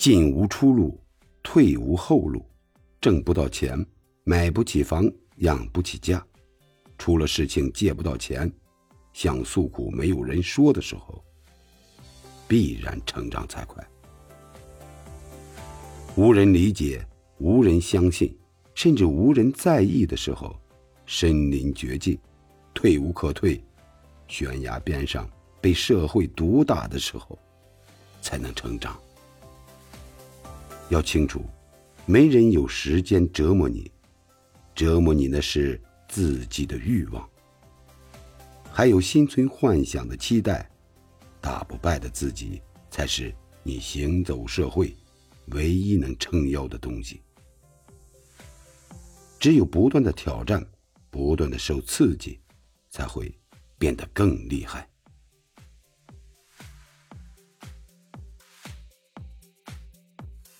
进无出路，退无后路，挣不到钱，买不起房，养不起家，出了事情借不到钱，想诉苦没有人说的时候，必然成长才快。无人理解，无人相信，甚至无人在意的时候，身临绝境，退无可退，悬崖边上被社会毒打的时候，才能成长。要清楚，没人有时间折磨你，折磨你的是自己的欲望，还有心存幻想的期待。打不败的自己，才是你行走社会。唯一能撑腰的东西，只有不断的挑战，不断的受刺激，才会变得更厉害。